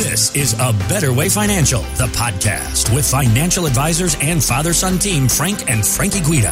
This is A Better Way Financial, the podcast with financial advisors and father son team Frank and Frankie Guida.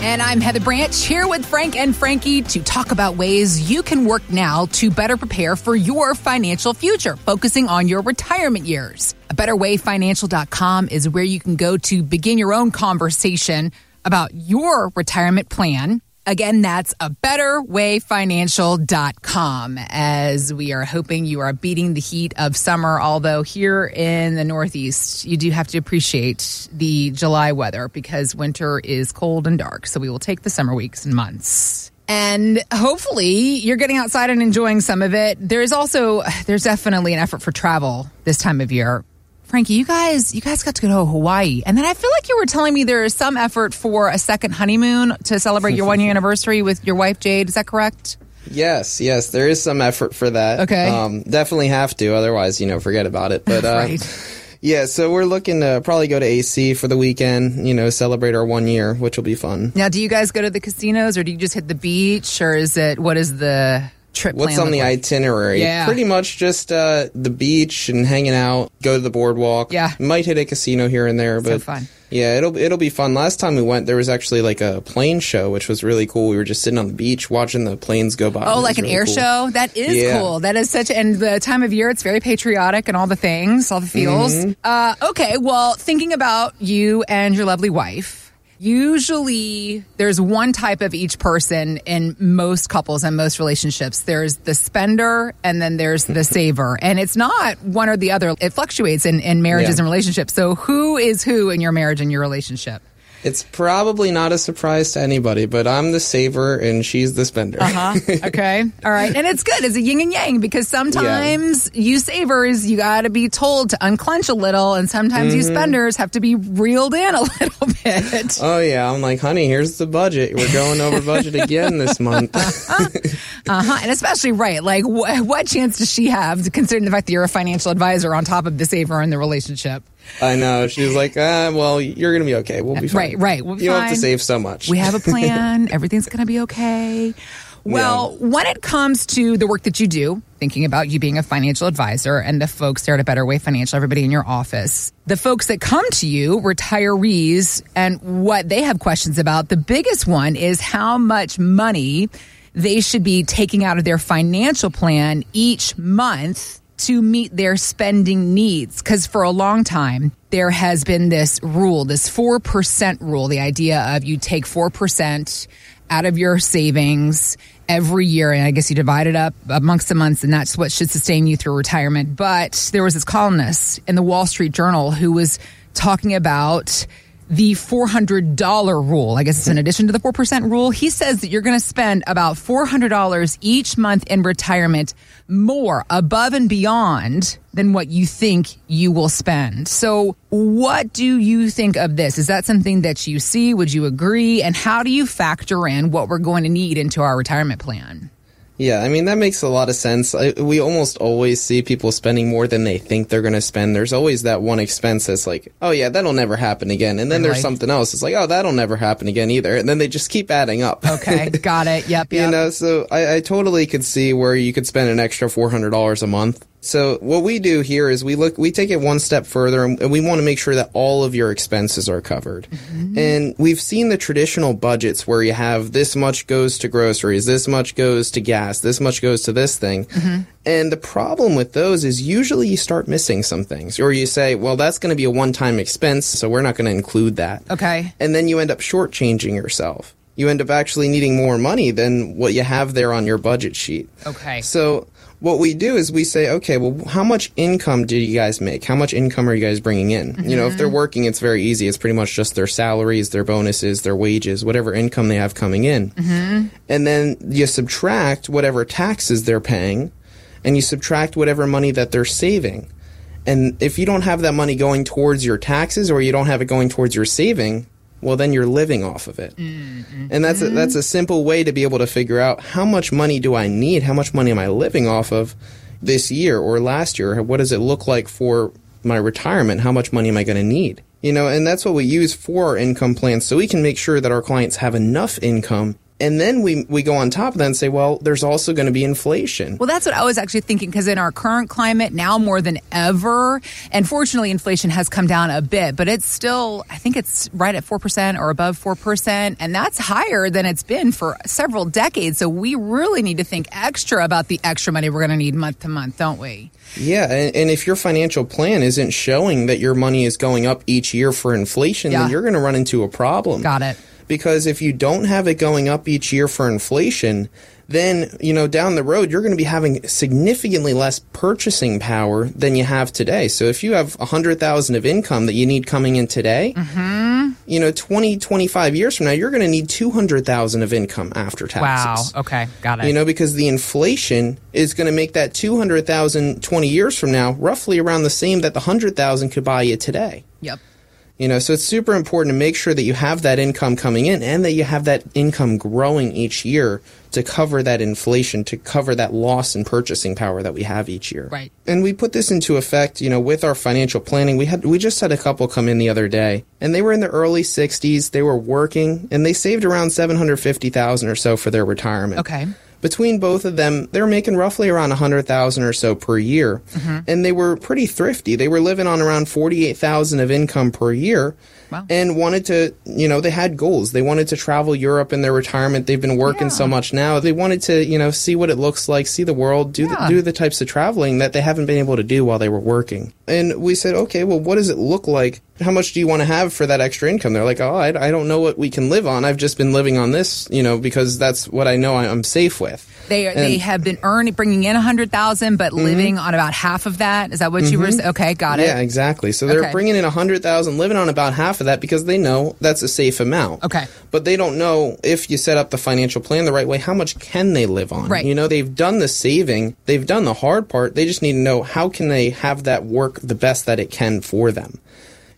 And I'm Heather Branch here with Frank and Frankie to talk about ways you can work now to better prepare for your financial future, focusing on your retirement years. A betterwayfinancial.com is where you can go to begin your own conversation about your retirement plan. Again, that's a betterwayfinancial.com as we are hoping you are beating the heat of summer. Although here in the Northeast, you do have to appreciate the July weather because winter is cold and dark. So we will take the summer weeks and months. And hopefully you're getting outside and enjoying some of it. There's also, there's definitely an effort for travel this time of year. Frankie, you guys, you guys got to go to Hawaii, and then I feel like you were telling me there is some effort for a second honeymoon to celebrate your one year anniversary with your wife Jade. Is that correct? Yes, yes, there is some effort for that. Okay, um, definitely have to, otherwise, you know, forget about it. But uh, right. yeah, so we're looking to probably go to AC for the weekend. You know, celebrate our one year, which will be fun. Now, do you guys go to the casinos, or do you just hit the beach, or is it what is the trip What's on the like? itinerary? Yeah. Pretty much just uh, the beach and hanging out, go to the boardwalk. Yeah. Might hit a casino here and there, but so fun. Yeah, it'll it'll be fun. Last time we went, there was actually like a plane show, which was really cool. We were just sitting on the beach watching the planes go by. Oh, like an really air cool. show? That is Yeah. cool. That is such, and the time of year, it's very patriotic and all the things, all the feels. Mm-hmm. Uh, okay, well, thinking about you and your lovely wife. Usually, there's one type of each person in most couples and most relationships. There's the spender, and then there's the saver, and it's not one or the other. It fluctuates in, in marriages Yeah. and relationships. So, who is who in your marriage and your relationship? It's probably not a surprise to anybody, but I'm the saver and she's the spender. Uh huh? Okay. All right. And it's good. It's a yin and yang because sometimes you savers, you got to be told to unclench a little, and sometimes you spenders have to be reeled in a little bit. Oh yeah, I'm like, honey, here's the budget. We're going over budget again this month. Uh huh. And especially, right, like wh- what chance does she have, considering the fact that you're a financial advisor on top of the saver in the relationship? I know. She's like, ah, well, you're gonna be okay. We'll be fine. Right, right. We'll be you don't have to save so much. We have a plan. Everything's going to be okay. Well, when it comes to the work that you do, thinking about you being a financial advisor and the folks there at a Better Way Financial, everybody in your office, the folks that come to you, retirees, and what they have questions about, the biggest one is how much money they should be taking out of their financial plan each month to meet their spending needs. Because for a long time, there has been this rule, this 4% rule, the idea of you take 4% out of your savings every year. And I guess you divide it up amongst the months, and that's what should sustain you through retirement. But there was this columnist in the Wall Street Journal who was talking about the $400 rule. I guess it's in addition to the 4% rule. He says that you're going to spend about $400 each month in retirement more above and beyond than what you think you will spend. So, what do you think of this? Is that something that you see? Would you agree? And how do you factor in what we're going to need into our retirement plan? Yeah, I mean that makes a lot of sense. I, we almost always see people spending more than they think they're going to spend. There's always that one expense that's like, oh yeah, that'll never happen again. And then there's something else. It's like, oh, that'll never happen again either. And then they just keep adding up. Okay, got it. Yep, yep. You know, so I, I totally could see where you could spend an extra four hundred dollars a month. So what we do here is we look, we take it one step further, and we want to make sure that all of your expenses are covered. Mm-hmm. And we've seen the traditional budgets where you have this much goes to groceries, this much goes to gas, this much goes to this thing. Mm-hmm. And the problem with those is usually you start missing some things, or you say, well, that's going to be a one-time expense, so we're not going to include that okay. and then you end up shortchanging yourself. You end up actually needing more money than what you have there on your budget sheet. Okay. So what we do is we say, okay, well, how much income do you guys make? How much income are you guys bringing in? You know, if they're mm-hmm. working, it's very easy. It's pretty much just their salaries, their bonuses, their wages, whatever income they have coming in. Mm-hmm. And then you subtract whatever taxes they're paying and you subtract whatever money that they're saving. And if you don't have that money going towards your taxes or you don't have it going towards your saving, well then you're living off of it. Mm-hmm. And that's a, that's a simple way to be able to figure out how much money do I need? How much money am I living off of this year or last year? What does it look like for my retirement? How much money am I going to need? You know, and that's what we use for our income plans so we can make sure that our clients have enough income And then we, we go on top of that and say, well, there's also going to be inflation. Well, that's what I was actually thinking because in our current climate, now more than ever, and fortunately, inflation has come down a bit, but it's still, I think it's right at 4% or above 4%, and that's higher than it's been for several decades. So we really need to think extra about the extra money we're going to need month to month, don't we? Yeah, and, and, if your financial plan isn't showing that your money is going up each year for inflation, yeah. then you're going to run into a problem. Got it because if you don't have it going up each year for inflation, then, you know, down the road, you're going to be having significantly less purchasing power than you have today. So if you have 100,000 of income that you need coming in today, mm-hmm. you know, 20, 25 years from now, you're going to need 200,000 of income after taxes. Wow. Okay. Got it. You know, because the inflation is going to make that 200,000 20 years from now roughly around the same that the 100,000 could buy you today. Yep. You know, so it's super important to make sure that you have that income coming in and that you have that income growing each year to cover that inflation, to cover that loss in purchasing power that we have each year. Right. And we put this into effect, you know, with our financial planning. We had we just had a couple come in the other day, and they were in their early 60s, they were working, and they saved around 750,000 or so for their retirement. Okay between both of them, they're making roughly around a hundred thousand or so per year, mm-hmm. and they were pretty thrifty. They were living on around forty eight thousand of income per year, wow. and wanted to, you know, they had goals. They wanted to travel Europe in their retirement. They've been working yeah. so much now. They wanted to, you know, see what it looks like, see the world, do yeah. the, do the types of traveling that they haven't been able to do while they were working. And we said, okay, well, what does it look like how much do you want to have for that extra income? They're like, oh, I, I, don't know what we can live on. I've just been living on this, you know, because that's what I know I'm safe with. They and, they have been earning bringing in a hundred thousand, but mm-hmm. living on about half of that. Is that what mm-hmm. you were? Mm-hmm. Okay, got it. Yeah, exactly. So they're okay. bringing in a hundred thousand, living on about half of that because they know that's a safe amount. Okay, but they don't know if you set up the financial plan the right way, how much can they live on? Right. You know, they've done the saving, they've done the hard part. They just need to know how can they have that work the best that it can for them.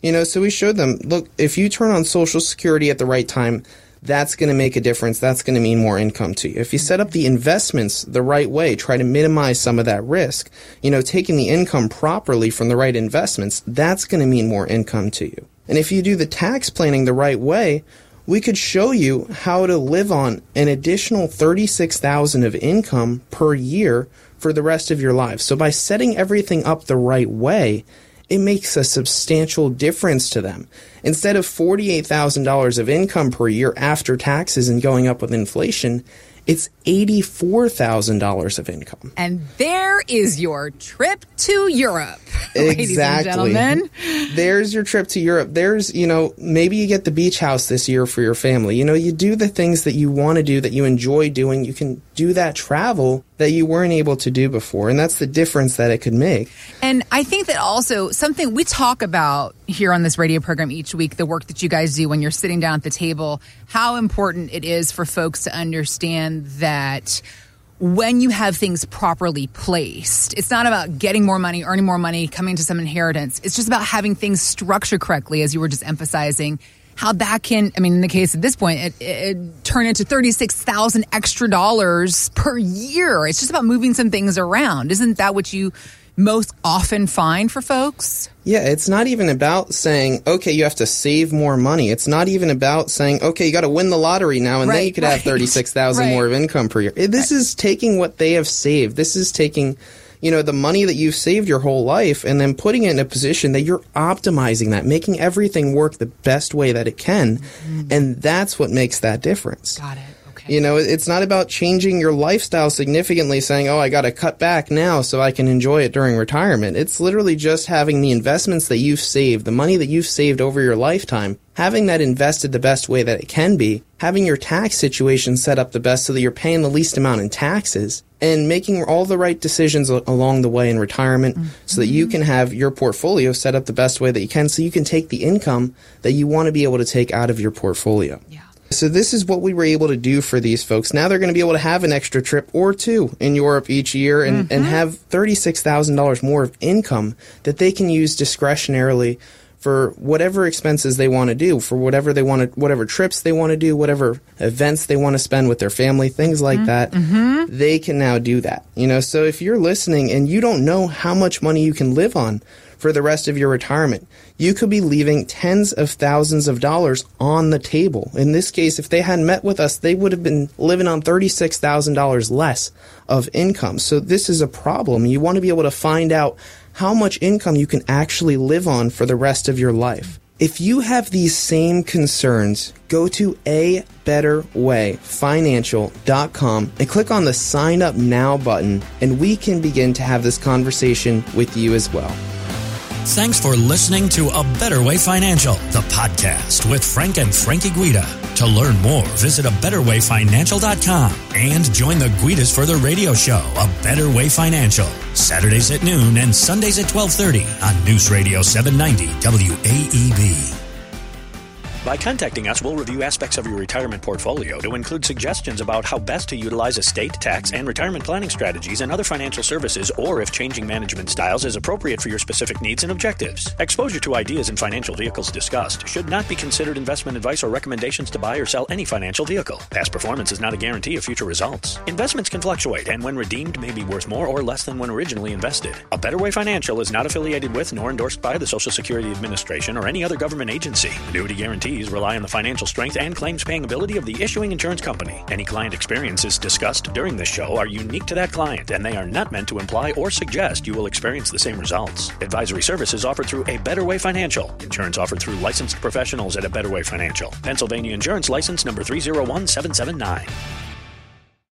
You know, so we showed them, look, if you turn on Social Security at the right time, that's going to make a difference. That's going to mean more income to you. If you set up the investments the right way, try to minimize some of that risk, you know, taking the income properly from the right investments, that's going to mean more income to you. And if you do the tax planning the right way, we could show you how to live on an additional 36,000 of income per year for the rest of your life. So by setting everything up the right way, it makes a substantial difference to them. Instead of $48,000 of income per year after taxes and going up with inflation, it's $84,000 of income. And there is your trip to Europe. Exactly. Gentlemen. There's your trip to Europe. There's, you know, maybe you get the beach house this year for your family. You know, you do the things that you want to do, that you enjoy doing. You can do that travel that you weren't able to do before. And that's the difference that it could make. And I think that also something we talk about here on this radio program each week, the work that you guys do when you're sitting down at the table, how important it is for folks to understand that when you have things properly placed, it's not about getting more money, earning more money, coming to some inheritance. It's just about having things structured correctly, as you were just emphasizing. How that can, I mean, in the case at this point, it, it, it turn into 36,000 extra dollars per year. It's just about moving some things around. Isn't that what you most often find for folks? Yeah, it's not even about saying, okay, you have to save more money. It's not even about saying, okay, you got to win the lottery now and right, then you could right. have 36,000 right. more of income per year. This is taking what they have saved. This is taking you know the money that you've saved your whole life and then putting it in a position that you're optimizing that making everything work the best way that it can mm-hmm. and that's what makes that difference got it you know, it's not about changing your lifestyle significantly, saying, oh, I got to cut back now so I can enjoy it during retirement. It's literally just having the investments that you've saved, the money that you've saved over your lifetime, having that invested the best way that it can be, having your tax situation set up the best so that you're paying the least amount in taxes, and making all the right decisions along the way in retirement mm-hmm. so that you can have your portfolio set up the best way that you can so you can take the income that you want to be able to take out of your portfolio. Yeah. So this is what we were able to do for these folks. Now they're going to be able to have an extra trip or two in Europe each year and, mm-hmm. and have $36,000 more of income that they can use discretionarily for whatever expenses they want to do, for whatever they want to, whatever trips they want to do, whatever events they want to spend with their family, things like mm-hmm. that. Mm-hmm. They can now do that. You know, so if you're listening and you don't know how much money you can live on for the rest of your retirement, you could be leaving tens of thousands of dollars on the table. In this case, if they hadn't met with us, they would have been living on $36,000 less of income. So this is a problem. You want to be able to find out how much income you can actually live on for the rest of your life. If you have these same concerns, go to a and click on the sign up now button and we can begin to have this conversation with you as well. Thanks for listening to A Better Way Financial, the podcast with Frank and Frankie Guida. To learn more, visit a betterwayfinancial.com and join the Guidas for the radio show, A Better Way Financial, Saturdays at noon and Sundays at 1230 on News Radio 790 WAEB. By contacting us, we'll review aspects of your retirement portfolio to include suggestions about how best to utilize estate, tax, and retirement planning strategies and other financial services, or if changing management styles is appropriate for your specific needs and objectives. Exposure to ideas and financial vehicles discussed should not be considered investment advice or recommendations to buy or sell any financial vehicle. Past performance is not a guarantee of future results. Investments can fluctuate and when redeemed may be worth more or less than when originally invested. A Better Way Financial is not affiliated with nor endorsed by the Social Security Administration or any other government agency. Annuity guarantee rely on the financial strength and claims paying ability of the issuing insurance company. Any client experiences discussed during this show are unique to that client, and they are not meant to imply or suggest you will experience the same results. Advisory services offered through A Better Way Financial. Insurance offered through licensed professionals at A Better Way Financial. Pennsylvania Insurance License number 301779.